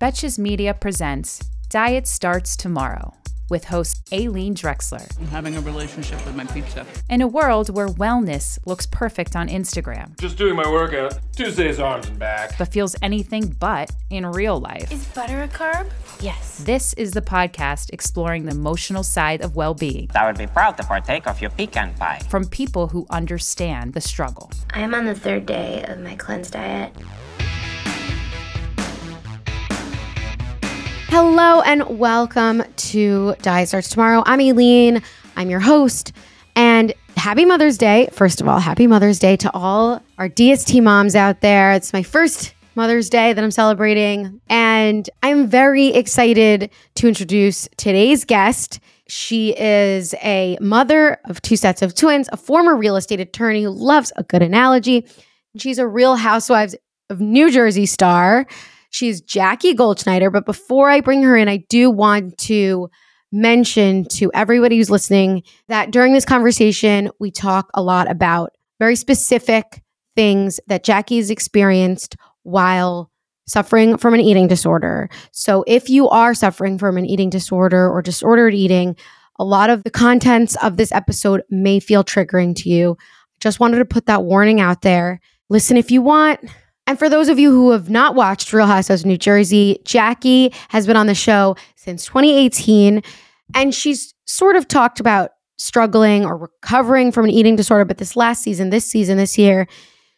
Betches Media presents Diet Starts Tomorrow with host Aileen Drexler. I'm having a relationship with my pizza. In a world where wellness looks perfect on Instagram, Just doing my workout. Tuesdays arms and back. but feels anything but in real life. Is butter a carb? Yes. This is the podcast exploring the emotional side of well being I would be proud to partake of your pecan pie. from people who understand the struggle. I am on the third day of my cleanse diet. Hello and welcome to Diet Starts Tomorrow. I'm Eileen. I'm your host. And happy Mother's Day. First of all, happy Mother's Day to all our DST moms out there. It's my first Mother's Day that I'm celebrating. And I'm very excited to introduce today's guest. She is a mother of two sets of twins, a former real estate attorney who loves a good analogy. She's a real housewives of New Jersey star. She's Jackie Goldschneider. But before I bring her in, I do want to mention to everybody who's listening that during this conversation, we talk a lot about very specific things that Jackie's experienced while suffering from an eating disorder. So if you are suffering from an eating disorder or disordered eating, a lot of the contents of this episode may feel triggering to you. Just wanted to put that warning out there. Listen if you want. And for those of you who have not watched Real Housewives of New Jersey, Jackie has been on the show since 2018, and she's sort of talked about struggling or recovering from an eating disorder. But this last season, this season, this year,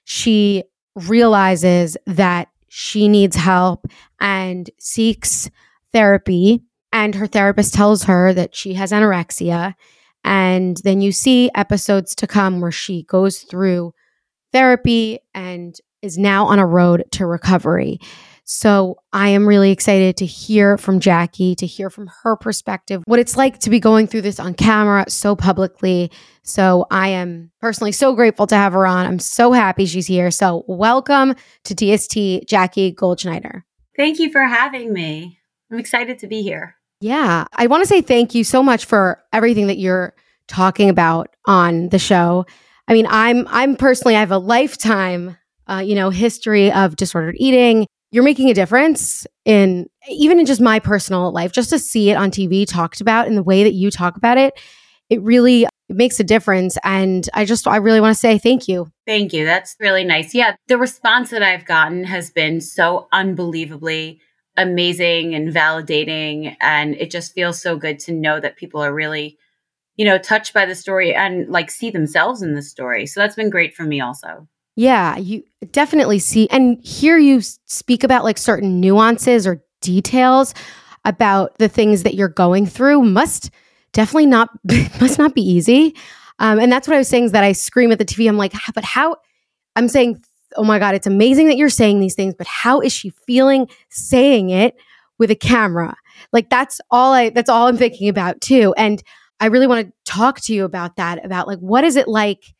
she realizes that she needs help and seeks therapy. And her therapist tells her that she has anorexia. And then you see episodes to come where she goes through therapy and is now on a road to recovery. So I am really excited to hear from Jackie, to hear from her perspective, what it's like to be going through this on camera so publicly. So I am personally so grateful to have her on. I'm so happy she's here. So welcome to DST, Jackie Goldschneider. Thank you for having me. I'm excited to be here. Yeah, I want to say thank you so much for everything that you're talking about on the show. I mean, I'm I'm personally I have a lifetime, uh, you know, history of disordered eating. You're making a difference in even in just my personal life. Just to see it on TV talked about in the way that you talk about it, it really it makes a difference. And I just I really want to say thank you. Thank you. That's really nice. Yeah, the response that I've gotten has been so unbelievably amazing and validating and it just feels so good to know that people are really you know touched by the story and like see themselves in the story. So that's been great for me also. Yeah, you definitely see and hear you speak about like certain nuances or details about the things that you're going through must definitely not must not be easy. Um, and that's what I was saying is that I scream at the TV. I'm like, "Ah, but how? I'm saying, oh my god, it's amazing that you're saying these things, but how is she feeling saying it with a camera? Like that's all I that's all I'm thinking about too. And I really want to talk to you about that. About like what is it like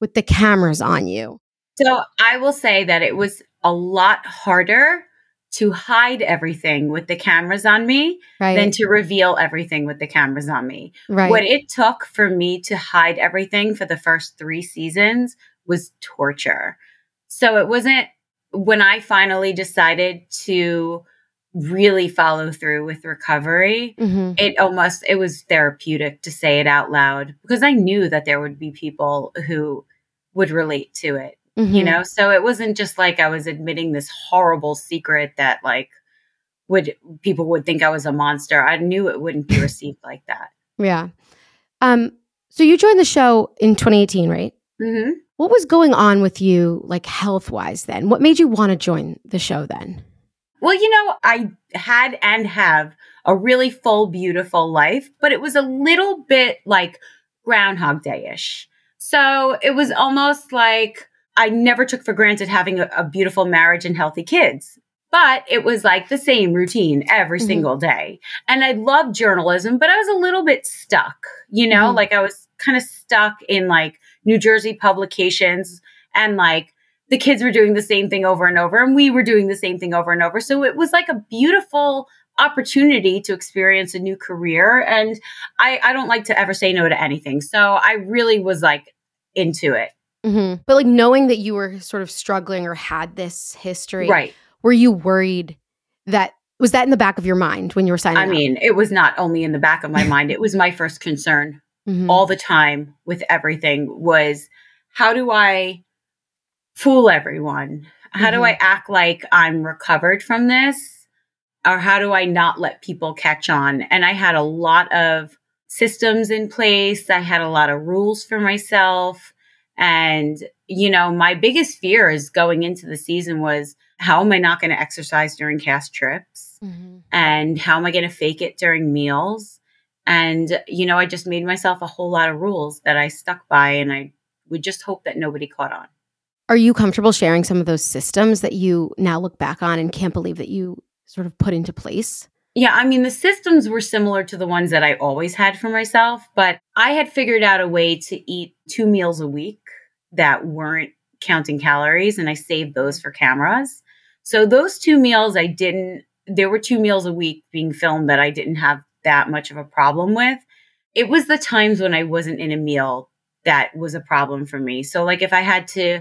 with the cameras on you? So I will say that it was a lot harder to hide everything with the cameras on me Right. than to reveal everything with the cameras on me. right. What it took for me to hide everything for the first three seasons was torture. So it wasn't when I finally decided to really follow through with recovery, Mhm. it almost it was therapeutic to say it out loud because I knew that there would be people who would relate to it you Mhm. know so it wasn't just like i was admitting this horrible secret that like would people would think i was a monster i knew it wouldn't be received like that Yeah. Um, so you joined the show in 2018, right? Mm-hmm. What was going on with you, like health wise, then? What made you want to join the show then? well you know i had and have a really full beautiful life but it was a little bit like groundhog day-ish so it was almost like I never took for granted having a, a beautiful marriage and healthy kids. But it was like the same routine every Mhm. single day. And I loved journalism, but I was a little bit stuck, you know, Mhm. like I was kind of stuck in like New Jersey publications and like the kids were doing the same thing over and over and we were doing the same thing over and over. So it was like a beautiful opportunity to experience a new career. And I, I don't like to ever say no to anything. So I really was like into it. Hmm But like knowing that you were sort of struggling or had this history, Right. were you worried that was that in the back of your mind when you were signing I up? mean, it was not only in the back of my mind, it was my first concern Mhm. all the time with everything was how do I fool everyone? How do I act like I'm recovered from this? Or how do I not let people catch on? And I had a lot of systems in place. I had a lot of rules for myself. And, you know, my biggest fear is going into the season was how am I not going to exercise during cast trips? Mm-hmm. and how am I going to fake it during meals? And, you know, I just made myself a whole lot of rules that I stuck by, and I would just hope that nobody caught on. Are you comfortable sharing some of those systems that you now look back on and can't believe that you sort of put into place? Yeah, I mean, the systems were similar to the ones that I always had for myself, but I had figured out a way to eat two meals a week that weren't counting calories, and I saved those for cameras. So those two meals I didn't, there were two meals a week being filmed that I didn't have that much of a problem with. It was the times when I wasn't in a meal that was a problem for me. So, like, if I had to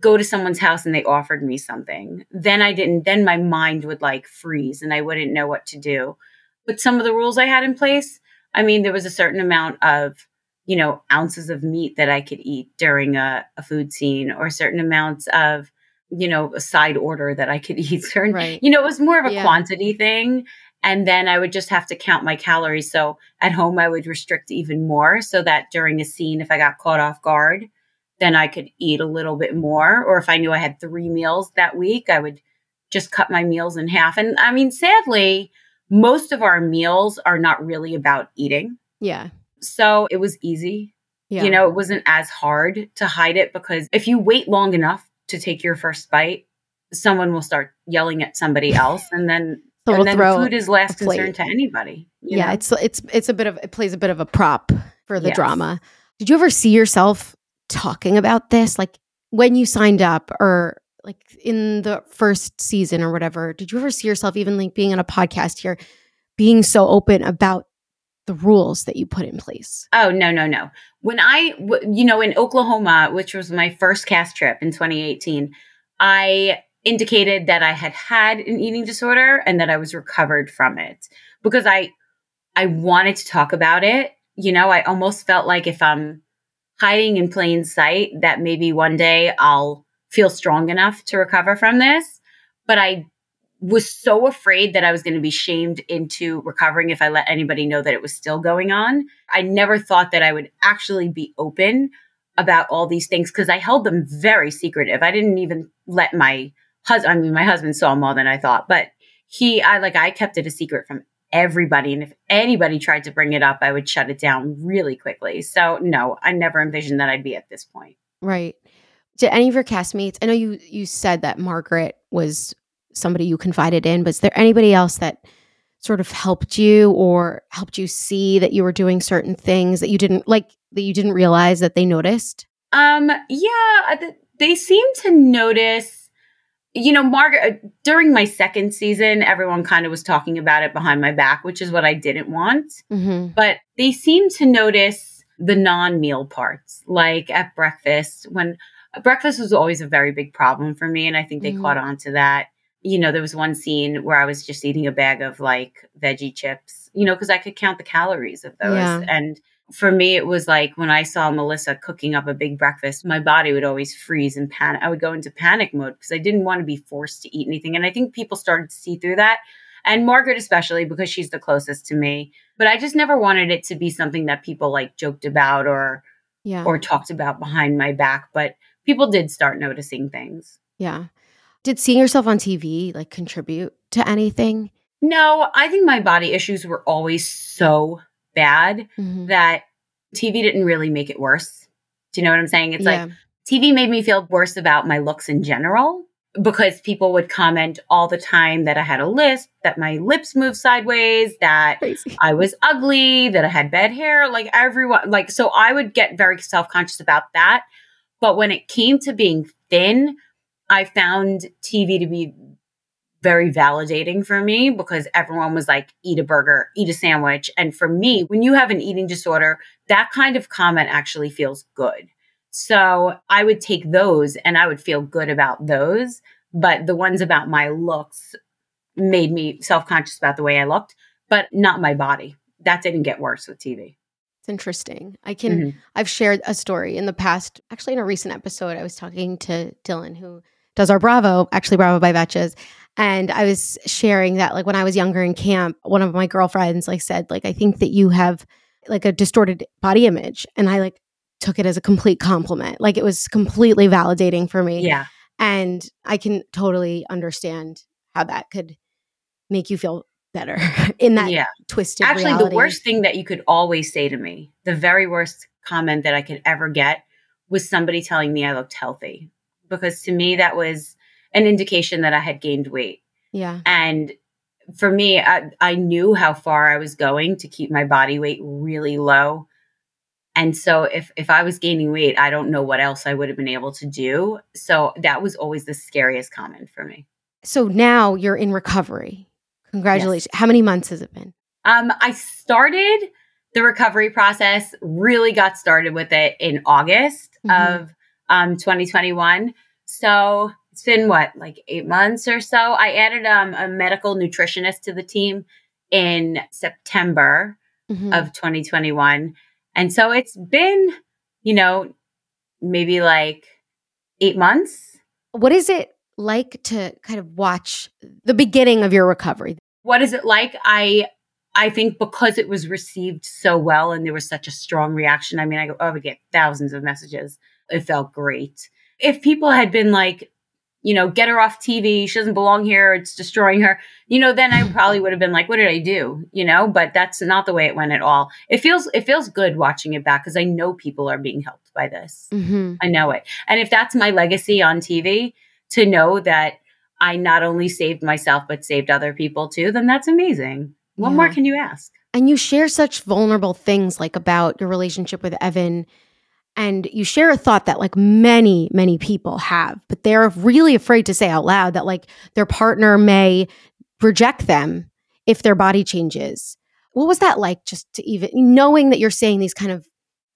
go to someone's house and they offered me something, then I didn't, then my mind would like freeze and I wouldn't know what to do. But some of the rules I had in place, I mean, there was a certain amount of, you know, ounces of meat that I could eat during a, a food scene or certain amounts of, you know, a side order that I could eat. Certain, Right. you know, it was more of a Yeah. quantity thing. And then I would just have to count my calories. So at home, I would restrict even more so that during a scene, if I got caught off guard, then I could eat a little bit more. Or if I knew I had three meals that week, I would just cut my meals in half. And I mean, sadly, most of our meals are not really about eating. Yeah. So it was easy. Yeah. You know, it wasn't as hard to hide it because if you wait long enough to take your first bite, someone will start yelling at somebody else. And then, Someone and will then food is last concern to anybody. yeah, know? it's it's it's a bit of it plays a bit of a prop for the Yes. drama. Did you ever see yourself talking about this like when you signed up or like in the first season or whatever? Did you ever see yourself even like being on a podcast here being so open about the rules that you put in place? Oh, no, no, no. When I, you know, in Oklahoma, which was my first cast trip in 2018, I indicated that I had had an eating disorder and that I was recovered from it because I, I wanted to talk about it. You know, I almost felt like if I'm hiding in plain sight, that maybe one day I'll feel strong enough to recover from this. But I was so afraid that I was going to be shamed into recovering if I let anybody know that it was still going on. I never thought that I would actually be open about all these things because I held them very secretive. I didn't even let my husband, I mean, my husband saw more than I thought, but he, I like, I kept it a secret from everybody. And if anybody tried to bring it up, I would shut it down really quickly. So, no, I never envisioned that I'd be at this point. Right. Did any of your castmates? I know you you said that Margaret was somebody you confided in, but is there anybody else that sort of helped you or helped you see that you were doing certain things that you didn't like that you didn't realize that they noticed? Um, yeah, th- they seem to notice. You know, Margaret, uh, during my second season, everyone kind of was talking about it behind my back, which is what I didn't want. Mm-hmm. But they seem to notice the non meal parts, like at breakfast. When breakfast was always a very big problem for me. And I think they Mhm. caught on to that. You know, there was one scene where I was just eating a bag of like veggie chips, you know, because I could count the calories of those. Yeah. And for me, it was like when I saw Melissa cooking up a big breakfast, my body would always freeze and panic. I would go into panic mode because I didn't want to be forced to eat anything. And I think people started to see through that. And Margaret, especially because she's the closest to me. But I just never wanted it to be something that people like joked about or Yeah. or talked about behind my back. But people did start noticing things. yeah. Did seeing yourself on TV like contribute to anything? No, I think my body issues were always so bad Mhm. that TV didn't really make it worse. Do you know what I'm saying? It's yeah. like TV made me feel worse about my looks in general because people would comment all the time that I had a lisp, that my lips moved sideways, that Crazy. I was ugly, that I had bad hair, like everyone, like, so I would get very self conscious about that. But when it came to being thin, I found TV to be very validating for me because everyone was like, eat a burger, eat a sandwich. And for me, when you have an eating disorder, that kind of comment actually feels good. So I would take those and I would feel good about those. But the ones about my looks made me self conscious about the way I looked, but not my body. That didn't get worse with TV. It's interesting. I can Mhm. I've shared a story in the past, actually in a recent episode, I was talking to Dylan who does our Bravo, actually Bravo by Betches. And I was sharing that like when I was younger in camp, one of my girlfriends like said, like, I think that you have like a distorted body image. And I like took it as a complete compliment. Like it was completely validating for me. Yeah. And I can totally understand how that could make you feel better in that yeah. twisted Actually, reality. the worst thing that you could always say to me, the very worst comment that I could ever get was somebody telling me I looked healthy. Because to me, that was an indication that I had gained weight. Yeah. And for me, I, I knew how far I was going to keep my body weight really low. And so if if I was gaining weight, I don't know what else I would have been able to do. So that was always the scariest comment for me. So now you're in recovery. Congratulations. How many months has it been? Um, I started the recovery process, really got started with it in August Mhm. of um, 2021. So it's been what, like eight months or so. I added um, a medical nutritionist to the team in September Mhm. of 2021. And so it's been, you know, maybe like eight months. what is it like to kind of watch the beginning of your recovery? What is it like? I I think because it was received so well and there was such a strong reaction. I mean, I, I would get thousands of messages. It felt great. If people had been like, you know, get her off TV, she doesn't belong here, it's destroying her, you know, then I probably would have been like, what did I do? You know, but that's not the way it went at all. It feels it feels good watching it back because I know people are being helped by this. Mm-hmm. I know it. And if that's my legacy on TV, to know that I not only saved myself, but saved other people too, then that's amazing. What Yeah. more can you ask? And you share such vulnerable things like about your relationship with Evan. And you share a thought that like many, many people have, but they're really afraid to say out loud that like their partner may reject them if their body changes. What was that like just to even knowing that you're saying these kind of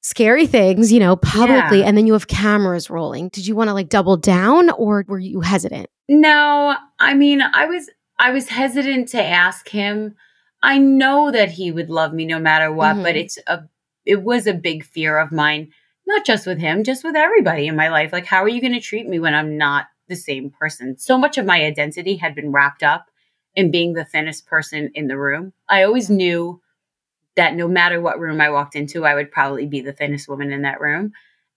scary things, you know, publicly, Yeah. and then you have cameras rolling? Did you want to like double down or were you hesitant? No, I mean, I was I was hesitant to ask him. I know that he would love me no matter what, but Mhm. it's a it was a big fear of mine, not just with him, just with everybody in my life. Like how are you going to treat me when I'm not the same person? So much of my identity had been wrapped up in being the thinnest person in the room. I always knew that no matter what room I walked into, I would probably be the thinnest woman in that room.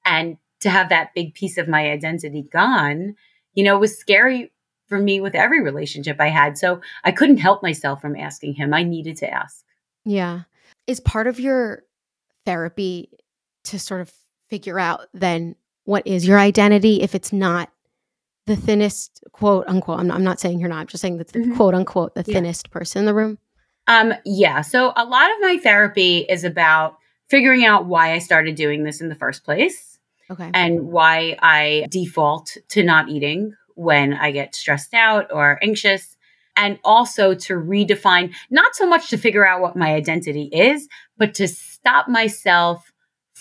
And to have that big piece of my identity gone, you know, was scary for me with every relationship I had. So I couldn't help myself from asking him. I needed to ask. Yeah. Is part of your therapy to sort of figure out then what is your identity if it's not the thinnest quote unquote I'm not, I'm not saying you're not I'm just saying the th- Mhm. quote unquote the Yeah. thinnest person in the room Um, yeah. So a lot of my therapy is about figuring out why I started doing this in the first place okay and why I default to not eating when I get stressed out or anxious. And also to redefine, not so much to figure out what my identity is, but to stop myself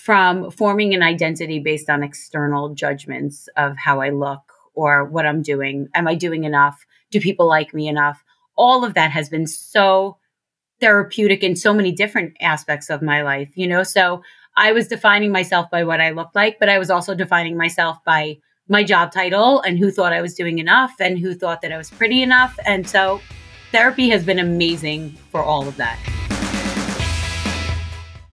from forming an identity based on external judgments of how I look or what I'm doing. Am I doing enough? Do people like me enough? All of that has been so therapeutic in so many different aspects of my life, you know? So I was defining myself by what I looked like, but I was also defining myself by my job title and who thought I was doing enough and who thought that I was pretty enough. And so therapy has been amazing for all of that.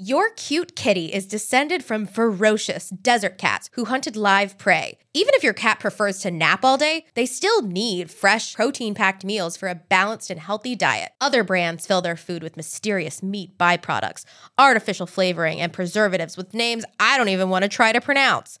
Your cute kitty is descended from ferocious desert cats who hunted live prey. Even if your cat prefers to nap all day, they still need fresh, protein packed meals for a balanced and healthy diet. Other brands fill their food with mysterious meat byproducts, artificial flavoring, and preservatives with names I don't even want to try to pronounce.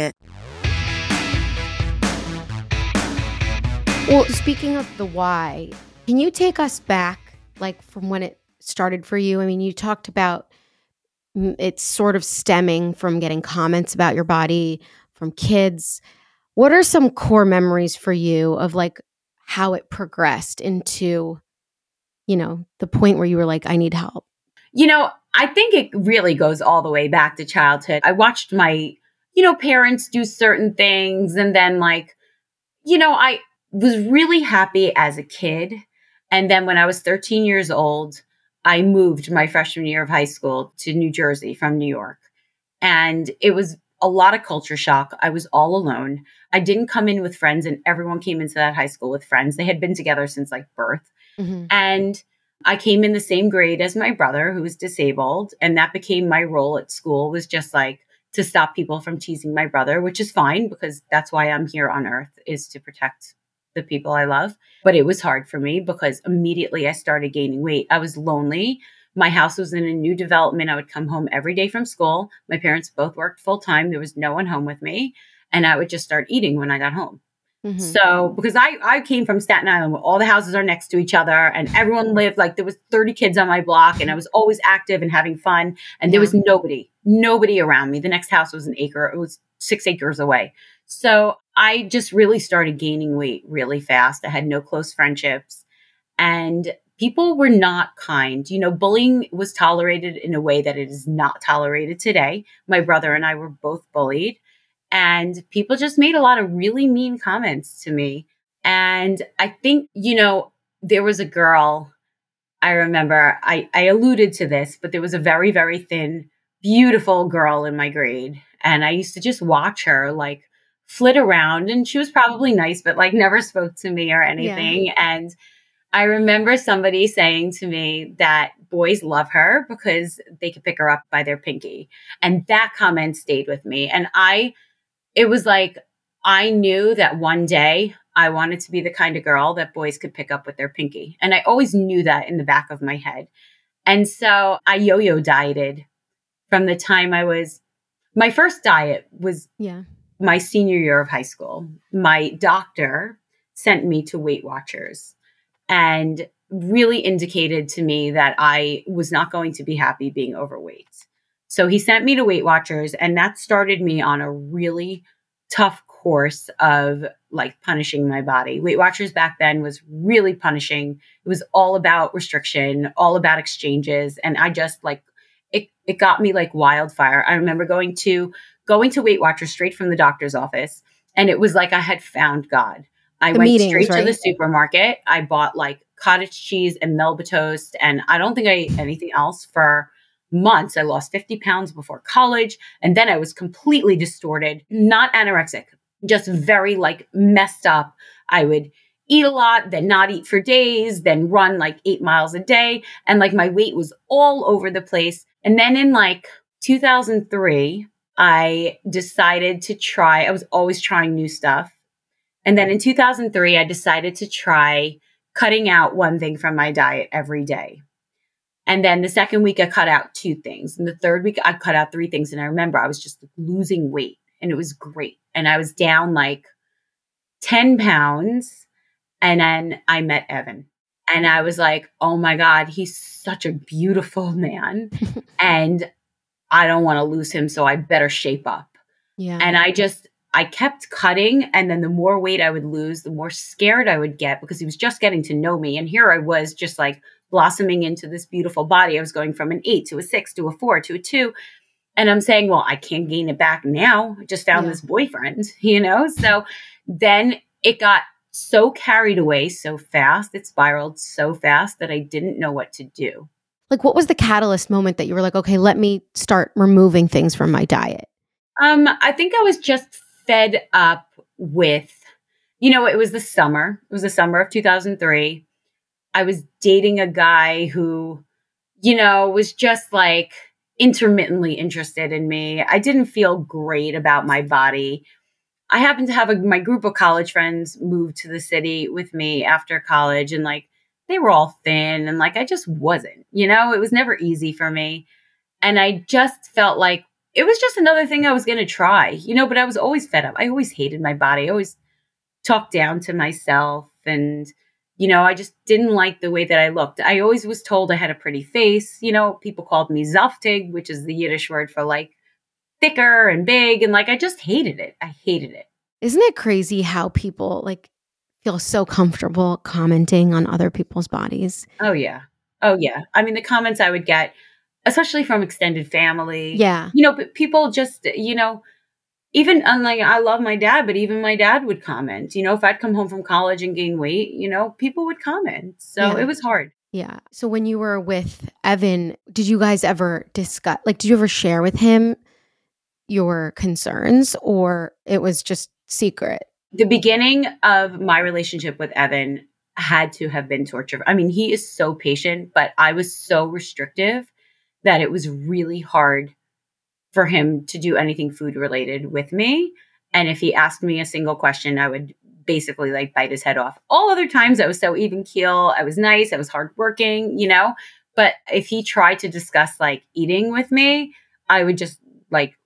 Well, speaking of the why, can you take us back, like from when it started for you? I mean, you talked about it's sort of stemming from getting comments about your body from kids. What are some core memories for you of like how it progressed into, you know, the point where you were like, I need help? You know, I think it really goes all the way back to childhood. I watched my, you know, parents do certain things and then like, you know, I was really happy as a kid. And then when I was 13 years old, I moved my freshman year of high school to New Jersey from New York. And it was a lot of culture shock. I was all alone. I didn't come in with friends, and everyone came into that high school with friends. They had been together since like birth. Mm-hmm. And I came in the same grade as my brother who was disabled. And that became my role at school was just like to stop people from teasing my brother, which is fine because that's why I'm here on earth is to protect the people I love. But it was hard for me because immediately I started gaining weight. I was lonely. My house was in a new development. I would come home every day from school. My parents both worked full time. There was no one home with me. And I would just start eating when I got home. Mm-hmm. So, because I, I came from Staten Island where all the houses are next to each other and everyone lived like there was 30 kids on my block and I was always active and having fun. And yeah. there was nobody, nobody around me. The next house was an acre. It was six acres away. So I just really started gaining weight really fast. I had no close friendships and people were not kind. You know, bullying was tolerated in a way that it is not tolerated today. My brother and I were both bullied and people just made a lot of really mean comments to me. And I think, you know, there was a girl I remember I, I alluded to this, but there was a very, very thin, beautiful girl in my grade. And I used to just watch her like flit around and she was probably nice, but like never spoke to me or anything. Yeah. And I remember somebody saying to me that boys love her because they could pick her up by their pinky. And that comment stayed with me. And I, it was like, I knew that one day I wanted to be the kind of girl that boys could pick up with their pinky. And I always knew that in the back of my head. And so I yo yo dieted from the time I was, my first diet was yeah my senior year of high school, my doctor sent me to Weight Watchers and really indicated to me that I was not going to be happy being overweight. So he sent me to Weight Watchers, and that started me on a really tough course of like punishing my body. Weight Watchers back then was really punishing. It was all about restriction, all about exchanges. And I just like it, it got me like wildfire. I remember going to going to Weight Watchers straight from the doctor's office. And it was like I had found God. I The went meetings, straight right? to the supermarket. I bought like cottage cheese and Melba toast. And I don't think I ate anything else for months. I lost 50 pounds before college. And then I was completely distorted, not anorexic, just very like messed up. I would eat a lot, then not eat for days, then run like eight miles a day. And like my weight was all over the place. And then in like 2003, I decided to try, I was always trying new stuff. And then in 2003, I decided to try cutting out one thing from my diet every day. And then the second week, I cut out two things. And the third week, I cut out three things. And I remember I was just losing weight and it was great. And I was down like 10 pounds. And then I met Evan. And I was like, oh my God, he's such a beautiful man. and I don't want to lose him. So I better shape up. Yeah. And I just, I kept cutting. And then the more weight I would lose, the more scared I would get because he was just getting to know me. And here I was just like blossoming into this beautiful body. I was going from an eight to a six to a four to a two. And I'm saying, well, I can't gain it back now. I just found Yeah. this boyfriend, you know? So then it got so carried away so fast. It spiraled so fast that I didn't know what to do. like, what was the catalyst moment that you were like, okay, let me start removing things from my diet? Um, I think I was just fed up with, you know, it was the summer. It was the summer of 2003. I was dating a guy who, you know, was just like intermittently interested in me. I didn't feel great about my body. I happened to have a, my group of college friends move to the city with me after college and like they were all thin and like I just wasn't, you know, it was never easy for me. And I just felt like it was just another thing I was going to try, you know, but I was always fed up. I always hated my body. I always talked down to myself and you know, I just didn't like the way that I looked. I always was told I had a pretty face. You know, people called me Zoftig, which is the Yiddish word for like thicker and big. And like, I just hated it. I hated it. Isn't it crazy how people like feel so comfortable commenting on other people's bodies? Oh, yeah. Oh, yeah. I mean, the comments I would get, especially from extended family. Yeah. You know, but people just, you know, even unlike I love my dad, but even my dad would comment. You know, if I'd come home from college and gain weight, you know, people would comment. So Yeah. it was hard. Yeah. So when you were with Evan, did you guys ever discuss like did you ever share with him your concerns or it was just secret? the beginning of my relationship with Evan had to have been torture. I mean, he is so patient, but I was so restrictive that it was really hard for him to do anything food related with me. And if he asked me a single question, I would basically like bite his head off. All other times I was so even keel. I was nice. I was hardworking, you know. But if he tried to discuss like eating with me, I would just like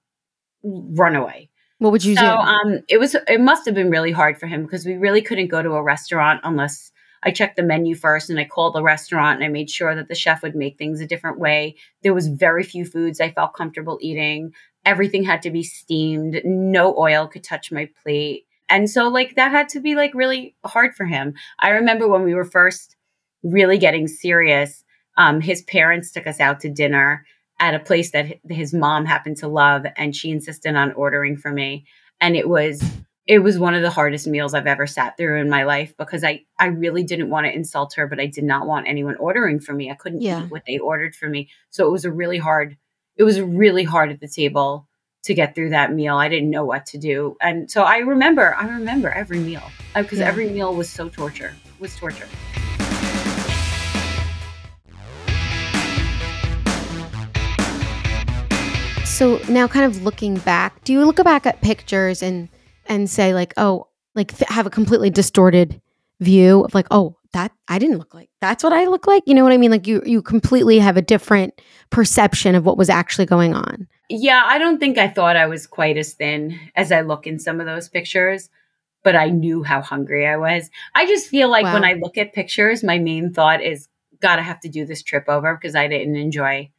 run away. What would you so, do? um, it was it must have been really hard for him because we really couldn't go to a restaurant unless I checked the menu first and I called the restaurant and I made sure that the chef would make things a different way. There was very few foods I felt comfortable eating. Everything had to be steamed. No oil could touch my plate. And so like that had to be like really hard for him. I remember when we were first really getting serious, um, his parents took us out to dinner at a place that his mom happened to love and she insisted on ordering for me. And it was it was one of the hardest meals I've ever sat through in my life because I I really didn't want to insult her, but I did not want anyone ordering for me. I couldn't Yeah. eat what they ordered for me. So it was a really hard it was really hard at the table to get through that meal. I didn't know what to do. And so I remember, I remember every meal uh, because Yeah. every meal was so torture, was torture. So now, kind of looking back, do you look back at pictures and and say like, oh, like th- have a completely distorted view of like, oh, that I didn't look like that's what I look like. You know what I mean? Like you you completely have a different perception of what was actually going on. Yeah, I don't think I thought I was quite as thin as I look in some of those pictures, but I knew how hungry I was. I just feel like when I look at pictures, my main thought is, gotta have to do this trip over because I didn't enjoy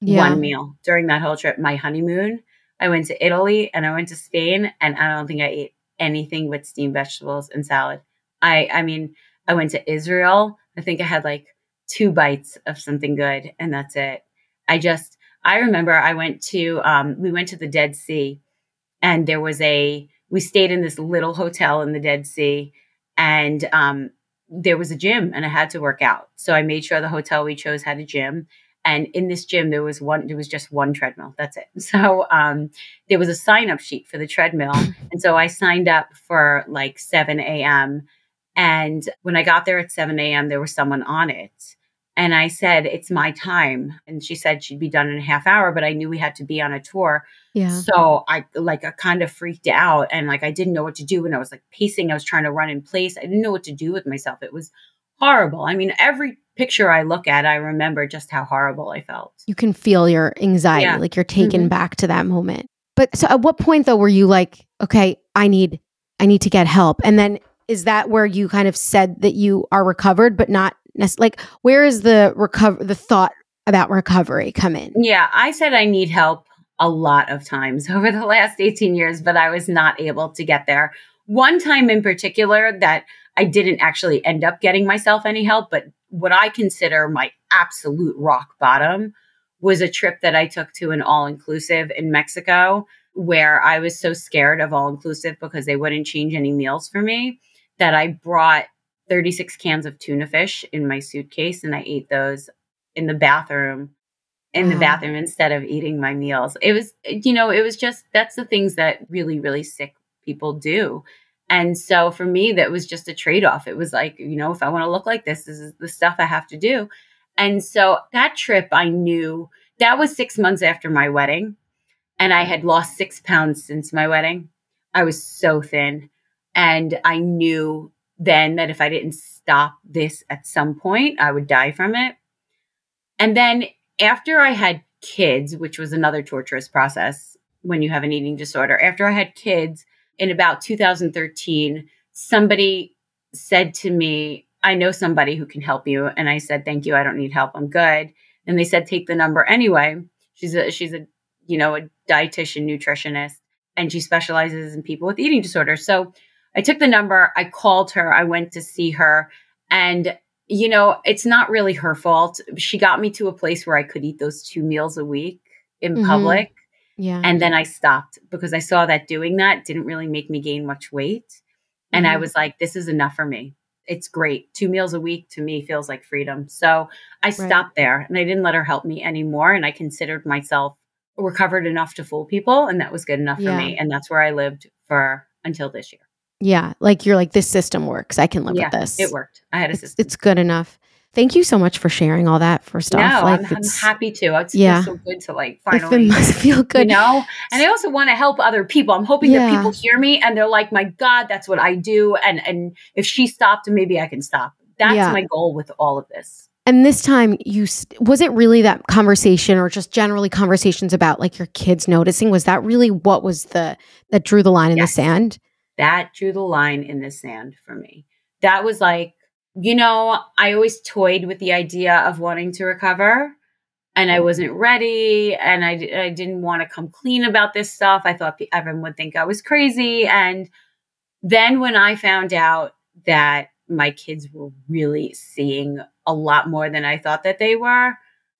Yeah. one meal during that whole trip. My honeymoon, I went to Italy and I went to Spain, and I don't think I ate anything but steamed vegetables and salad. I, I mean, I went to Israel. I think I had like two bites of something good, and that's it. I just, I remember I went to, um, we went to the Dead Sea, and there was a, we stayed in this little hotel in the Dead Sea, and um, there was a gym, and I had to work out. So I made sure the hotel we chose had a gym. And in this gym, there was one, there was just one treadmill. That's it. So um, there was a sign up sheet for the treadmill. And so I signed up for like 7 a.m. And when I got there at 7 a.m., there was someone on it. And I said, It's my time. And she said she'd be done in a half hour, but I knew we had to be on a tour. Yeah. So I like I kind of freaked out and like I didn't know what to do. And I was like pacing, I was trying to run in place. I didn't know what to do with myself. It was horrible. I mean, every picture I look at, I remember just how horrible I felt. You can feel your anxiety, Yeah. like you're taken Mhm. back to that moment. But so at what point though were you like, okay, I need I need to get help? And then is that where you kind of said that you are recovered but not nec- like where is the recover the thought about recovery come in? Yeah, I said I need help a lot of times over the last 18 years, but I was not able to get there. One time in particular that I didn't actually end up getting myself any help, but what I consider my absolute rock bottom was a trip that I took to an all inclusive in Mexico where I was so scared of all inclusive because they wouldn't change any meals for me that I brought 36 cans of tuna fish in my suitcase and I ate those in the bathroom in the Wow. bathroom instead of eating my meals. It was you know, it was just that's the things that really really sick people do. And so for me that was just a trade-off. It was like, you know, if I want to look like this, this is the stuff I have to do. And so that trip I knew that was 6 months after my wedding and I had lost 6 pounds since my wedding. I was so thin and I knew then that if I didn't stop this at some point, I would die from it. And then after I had kids, which was another torturous process when you have an eating disorder, after I had kids in about 2013, somebody said to me, I know somebody who can help you. And I said, Thank you. I don't need help. I'm good. And they said, Take the number anyway. She's a, she's a, you know, a dietitian nutritionist and she specializes in people with eating disorders. So I took the number, I called her, I went to see her, and you know, it's not really her fault. She got me to a place where I could eat those two meals a week in Mhm. public. Yeah. And then I stopped because I saw that doing that didn't really make me gain much weight. And I Mhm. was like, this is enough for me. It's great. Two meals a week to me feels like freedom. So I stopped there and I didn't let her help me anymore. And I considered myself recovered enough to fool people. And that was good enough Yeah. for me. And that's where I lived for until this year. yeah, like you're like this system works. I can live yeah, with this. it worked. I had a It's, system. it's good enough. Thank you so much for sharing all that first no, off. Like I'm, I'm happy to. It Yeah. feels so good to like finally it must feel good. You know? And I also want to help other people. I'm hoping Yeah. that people hear me and they're like, my God, that's what I do. And and if she stopped, maybe I can stop. That's Yeah. my goal with all of this. And this time, you was it really that conversation, or just generally conversations about like your kids noticing? Was that really what was the that drew the line in Yes. the sand? That drew the line in the sand for me. That was like, you know, I always toyed with the idea of wanting to recover and I wasn't ready and I, I didn't want to come clean about this stuff. I thought everyone would think I was crazy. And then when I found out that my kids were really seeing a lot more than I thought that they were,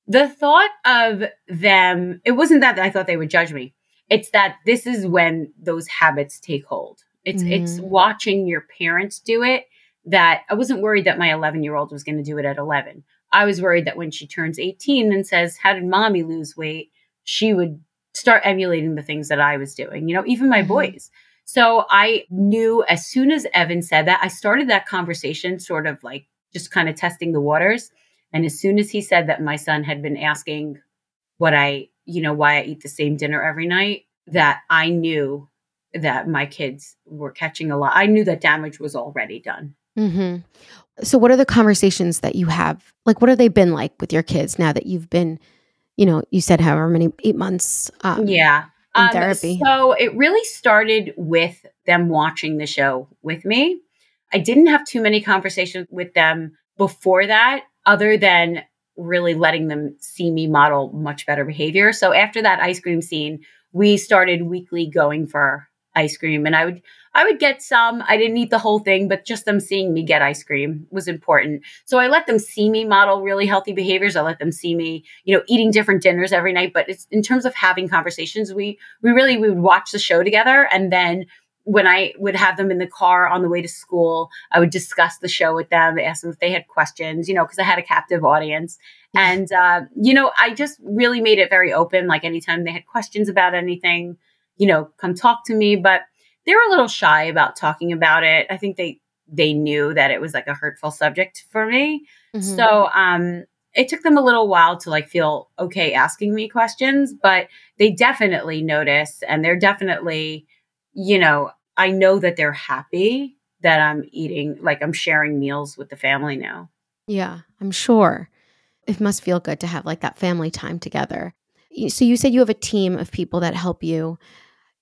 the thought of them, it wasn't that I thought they would judge me. It's that this is when those habits take hold. It's mm-hmm. it's watching your parents do it that I wasn't worried that my 11 year old was going to do it at 11. I was worried that when she turns 18 and says, How did mommy lose weight? she would start emulating the things that I was doing, you know, even my mm-hmm. boys. So I knew as soon as Evan said that, I started that conversation sort of like just kind of testing the waters. And as soon as he said that my son had been asking what I, you know, why I eat the same dinner every night, that I knew that my kids were catching a lot. I knew that damage was already done. Mm-hmm. So, what are the conversations that you have? Like, what have they been like with your kids now that you've been, you know, you said however many eight months? Um, yeah, in um, therapy. So it really started with them watching the show with me. I didn't have too many conversations with them before that, other than really letting them see me model much better behavior. So after that ice cream scene, we started weekly going for ice cream and I would I would get some. I didn't eat the whole thing, but just them seeing me get ice cream was important. So I let them see me model really healthy behaviors. I let them see me, you know, eating different dinners every night. But it's in terms of having conversations, we we really we would watch the show together and then when I would have them in the car on the way to school, I would discuss the show with them, ask them if they had questions, you know, because I had a captive audience. And, uh, you know, I just really made it very open. Like anytime they had questions about anything, you know, come talk to me. But they were a little shy about talking about it. I think they they knew that it was like a hurtful subject for me. Mm-hmm. So um it took them a little while to like feel okay asking me questions, but they definitely notice and they're definitely, you know, I know that they're happy that I'm eating, like I'm sharing meals with the family now. Yeah, I'm sure. It must feel good to have like that family time together. So you said you have a team of people that help you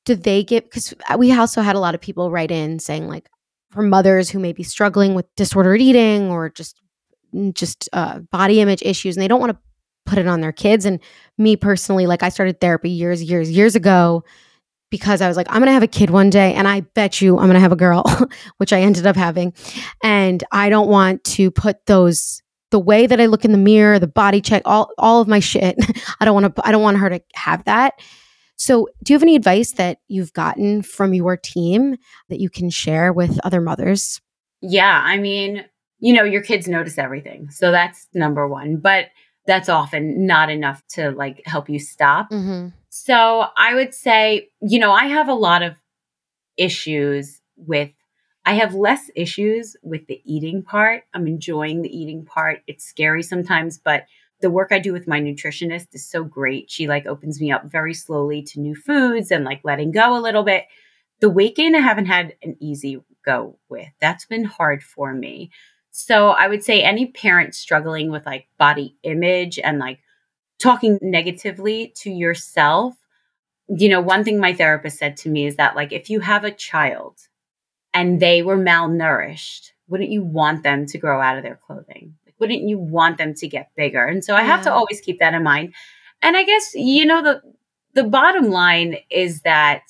do they get because we also had a lot of people write in saying like for mothers who may be struggling with disordered eating or just just uh, body image issues and they don't want to put it on their kids and me personally like i started therapy years years years ago because i was like i'm gonna have a kid one day and i bet you i'm gonna have a girl which i ended up having and i don't want to put those the way that i look in the mirror the body check all all of my shit i don't want to i don't want her to have that so, do you have any advice that you've gotten from your team that you can share with other mothers? Yeah, I mean, you know, your kids notice everything. So that's number 1, but that's often not enough to like help you stop. Mm-hmm. So, I would say, you know, I have a lot of issues with I have less issues with the eating part. I'm enjoying the eating part. It's scary sometimes, but the work I do with my nutritionist is so great. She like opens me up very slowly to new foods and like letting go a little bit. The weight gain I haven't had an easy go with. That's been hard for me. So I would say any parent struggling with like body image and like talking negatively to yourself, you know, one thing my therapist said to me is that like if you have a child and they were malnourished, wouldn't you want them to grow out of their clothing? Wouldn't you want them to get bigger? And so I have to always keep that in mind. And I guess, you know, the, the bottom line is that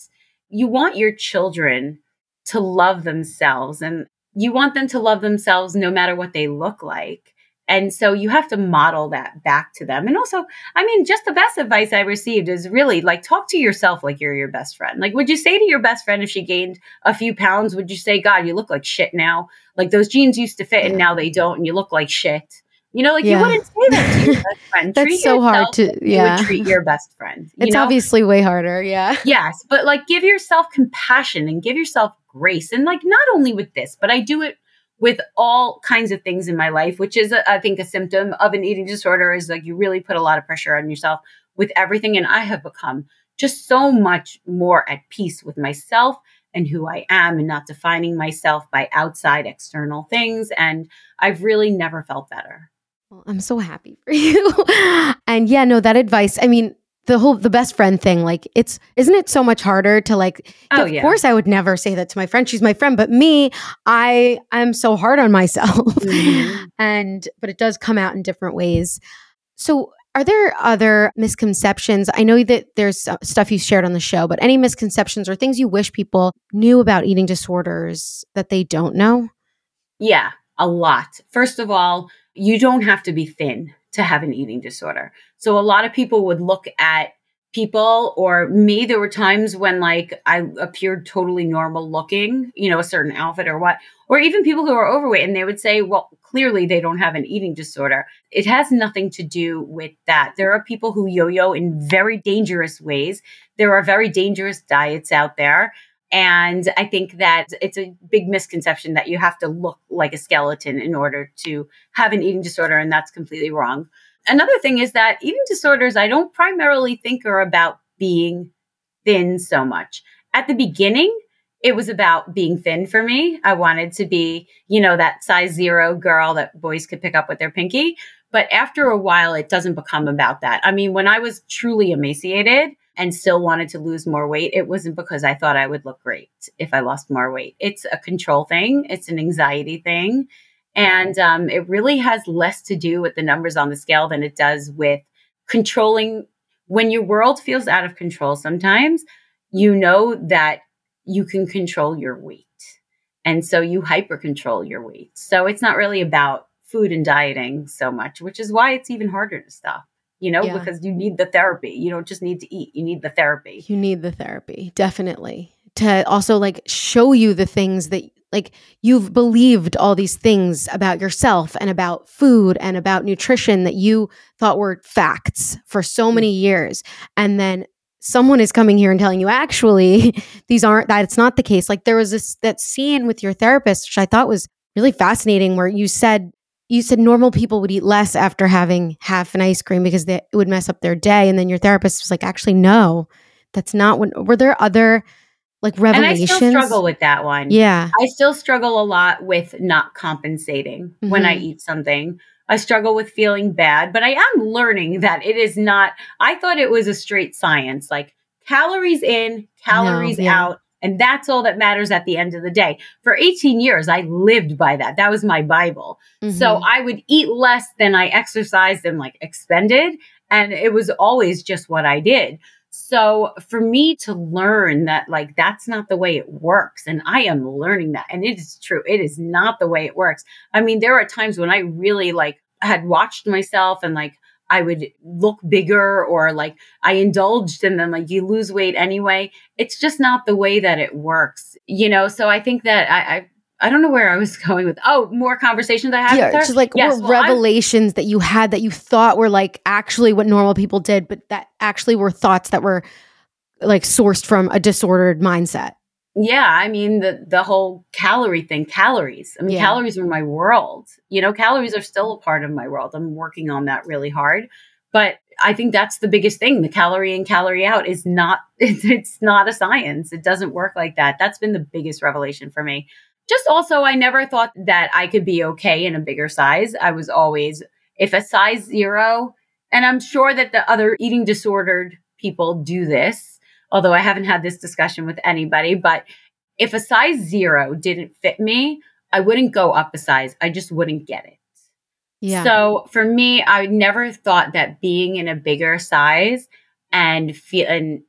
you want your children to love themselves and you want them to love themselves no matter what they look like. And so you have to model that back to them. And also, I mean, just the best advice I received is really like talk to yourself like you're your best friend. Like, would you say to your best friend if she gained a few pounds, would you say, God, you look like shit now? Like those jeans used to fit and now they don't, and you look like shit. You know, like yeah. you wouldn't say that to your best friend. That's treat so hard to, yeah. treat your best friend. it's know? obviously way harder. Yeah. Yes. But like give yourself compassion and give yourself grace. And like not only with this, but I do it with all kinds of things in my life, which is, I think, a symptom of an eating disorder is like you really put a lot of pressure on yourself with everything. And I have become just so much more at peace with myself and who I am and not defining myself by outside external things. And I've really never felt better. Well, I'm so happy for you. and yeah, no, that advice, I mean, the whole the best friend thing like it's isn't it so much harder to like oh, of yeah. course i would never say that to my friend she's my friend but me i i'm so hard on myself mm-hmm. and but it does come out in different ways so Are there other misconceptions? I know that there's stuff you shared on the show, but any misconceptions or things you wish people knew about eating disorders that they don't know? Yeah, a lot. First of all, you don't have to be thin to have an eating disorder. So a lot of people would look at people or me there were times when like i appeared totally normal looking you know a certain outfit or what or even people who are overweight and they would say well clearly they don't have an eating disorder. It has nothing to do with that. There are people who yo-yo in very dangerous ways. There are very dangerous diets out there and I think that it's a big misconception that you have to look like a skeleton in order to have an eating disorder, and that's completely wrong. Another thing is that eating disorders, I don't primarily think are about being thin so much. At the beginning, it was about being thin for me. I wanted to be, you know, that size zero girl that boys could pick up with their pinky. But after a while, it doesn't become about that. I mean, when I was truly emaciated, and still wanted to lose more weight, it wasn't because I thought I would look great if I lost more weight. It's a control thing, it's an anxiety thing. And um, it really has less to do with the numbers on the scale than it does with controlling. When your world feels out of control, sometimes you know that you can control your weight. And so you hyper control your weight. So it's not really about food and dieting so much, which is why it's even harder to stop you know, yeah. because you need the therapy. You don't just need to eat, you need the therapy. You need the therapy, definitely. To also like show you the things that like you've believed all these things about yourself and about food and about nutrition that you thought were facts for so mm. many years. And then someone is coming here and telling you actually these aren't that it's not the case. Like there was this that scene with your therapist, which I thought was really fascinating, where you said you said normal people would eat less after having half an ice cream because they, it would mess up their day. And then your therapist was like, actually, no, that's not what. Were there other like revelations? And I still struggle with that one. Yeah. I still struggle a lot with not compensating mm-hmm. when I mm-hmm. eat something. I struggle with feeling bad, but I am learning that it is not, I thought it was a straight science like calories in, calories no, yeah. out and that's all that matters at the end of the day. For 18 years, I lived by that. That was my Bible. Mm-hmm. So I would eat less than I exercised and like expended. And it was always just what I did. So for me to learn that, like, that's not the way it works. And I am learning that. And it is true. It is not the way it works. I mean, there are times when I really like had watched myself and like I would look bigger or like I indulged and then like you lose weight anyway. It's just not the way that it works, you know? So I think that I, I I don't know where I was going with. Oh, more conversations I had. Yeah, just like yes, well, revelations I'm, that you had that you thought were like actually what normal people did, but that actually were thoughts that were like sourced from a disordered mindset. Yeah, I mean the the whole calorie thing, calories. I mean yeah. calories are my world. You know, calories are still a part of my world. I'm working on that really hard. But I think that's the biggest thing. The calorie in, calorie out is not it's, it's not a science. It doesn't work like that. That's been the biggest revelation for me. Just also I never thought that I could be okay in a bigger size. I was always if a size 0 and I'm sure that the other eating disordered people do this although I haven't had this discussion with anybody, but if a size zero didn't fit me, I wouldn't go up a size. I just wouldn't get it. Yeah. So for me, I never thought that being in a bigger size and feel and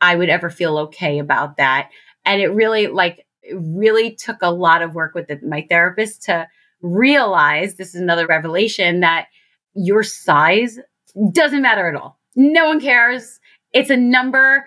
I would ever feel okay about that. And it really like it really took a lot of work with the, my therapist to realize this is another revelation that your size doesn't matter at all. No one cares. It's a number.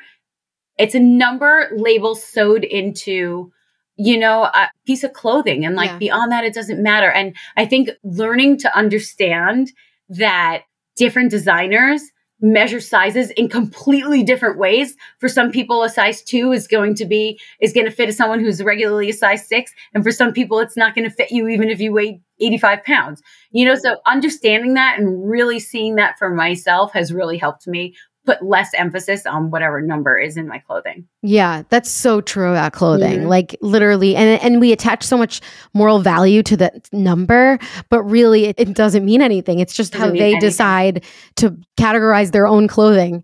It's a number label sewed into you know, a piece of clothing. And like yeah. beyond that, it doesn't matter. And I think learning to understand that different designers measure sizes in completely different ways. For some people, a size two is going to be, is going to fit someone who's regularly a size six. And for some people, it's not going to fit you even if you weigh 85 pounds. You know, so mm-hmm. understanding that and really seeing that for myself has really helped me put less emphasis on whatever number is in my clothing. Yeah, that's so true about clothing. Mm-hmm. Like literally and and we attach so much moral value to the number, but really it, it doesn't mean anything. It's just how they anything. decide to categorize their own clothing.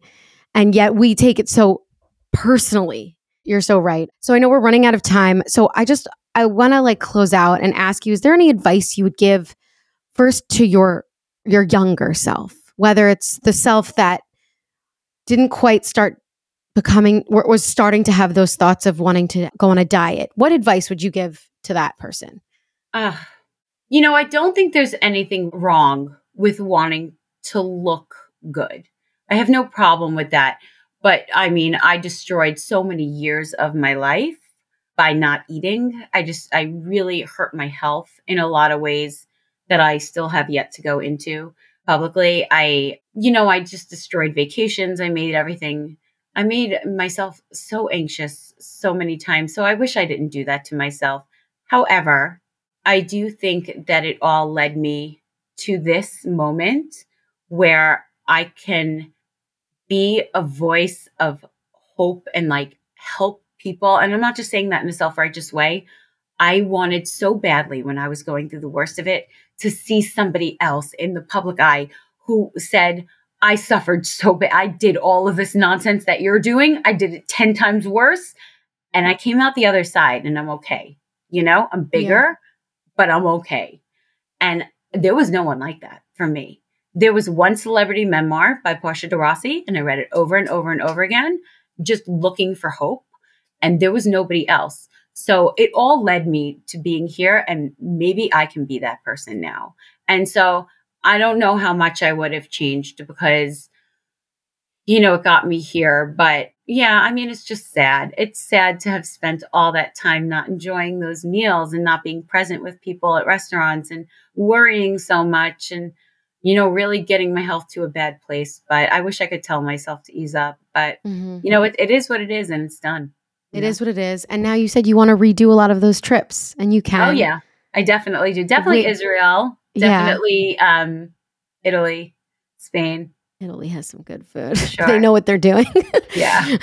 And yet we take it so personally. You're so right. So I know we're running out of time. So I just I want to like close out and ask you is there any advice you would give first to your your younger self? whether it's the self that didn't quite start becoming was starting to have those thoughts of wanting to go on a diet. What advice would you give to that person? Uh, you know, I don't think there's anything wrong with wanting to look good. I have no problem with that. But I mean, I destroyed so many years of my life by not eating. I just, I really hurt my health in a lot of ways that I still have yet to go into publicly. I, you know, I just destroyed vacations. I made everything, I made myself so anxious so many times. So I wish I didn't do that to myself. However, I do think that it all led me to this moment where I can be a voice of hope and like help people. And I'm not just saying that in a self righteous way. I wanted so badly when I was going through the worst of it to see somebody else in the public eye who said, I suffered so bad. I did all of this nonsense that you're doing. I did it 10 times worse. And I came out the other side and I'm okay. You know, I'm bigger, yeah. but I'm okay. And there was no one like that for me. There was one celebrity memoir by Portia de Rossi, and I read it over and over and over again, just looking for hope. And there was nobody else. So it all led me to being here, and maybe I can be that person now. And so I don't know how much I would have changed because, you know, it got me here. But yeah, I mean, it's just sad. It's sad to have spent all that time not enjoying those meals and not being present with people at restaurants and worrying so much and you know, really getting my health to a bad place. But I wish I could tell myself to ease up. But, mm-hmm. you know, it, it is what it is and it's done. It know? is what it is. And now you said you want to redo a lot of those trips and you can. Oh, yeah. I definitely do. Definitely Wait, Israel. Definitely yeah. um, Italy, Spain. Italy has some good food. Sure. they know what they're doing. yeah.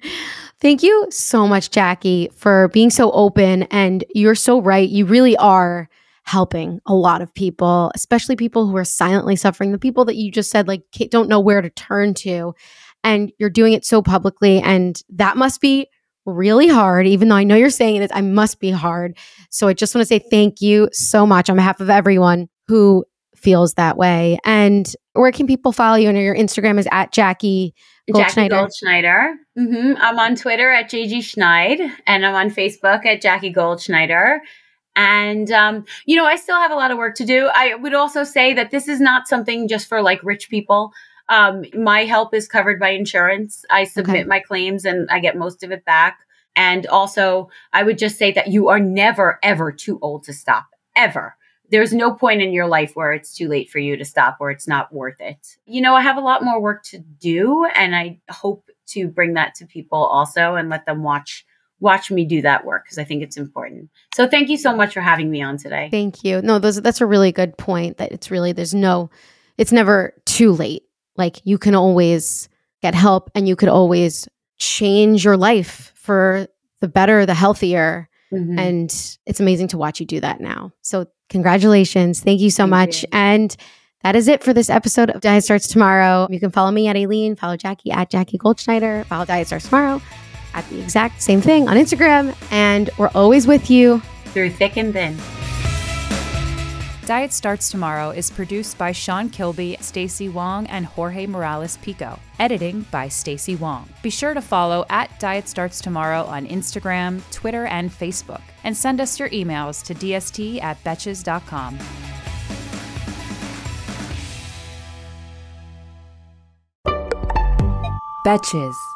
Thank you so much, Jackie, for being so open. And you're so right. You really are helping a lot of people, especially people who are silently suffering, the people that you just said, like, don't know where to turn to. And you're doing it so publicly. And that must be really hard, even though I know you're saying it is, I must be hard. So I just want to say thank you so much on behalf of everyone who feels that way. And where can people follow you? And your Instagram is at Jackie Goldschneider. Jackie Goldschneider. Mm-hmm. I'm on Twitter at JG Schneid, and I'm on Facebook at Jackie Goldschneider. And, um, you know, I still have a lot of work to do. I would also say that this is not something just for like rich people. Um, my help is covered by insurance. I submit okay. my claims and I get most of it back. And also, I would just say that you are never, ever too old to stop, ever. There's no point in your life where it's too late for you to stop or it's not worth it. You know, I have a lot more work to do, and I hope to bring that to people also and let them watch watch me do that work because I think it's important. So thank you so much for having me on today. Thank you. No, those, that's a really good point that it's really, there's no, it's never too late. Like you can always get help and you could always change your life for the better, the healthier. Mm-hmm. And it's amazing to watch you do that now. So congratulations. Thank you so Thank much. You. And that is it for this episode of Diet Starts Tomorrow. You can follow me at Aileen, follow Jackie at Jackie Goldschneider, follow Diet Starts Tomorrow at the exact same thing on Instagram. And we're always with you through thick and thin. Diet Starts Tomorrow is produced by Sean Kilby, Stacy Wong, and Jorge Morales Pico. Editing by Stacy Wong. Be sure to follow at Diet Starts Tomorrow on Instagram, Twitter, and Facebook. And send us your emails to dst at betches.com. Betches.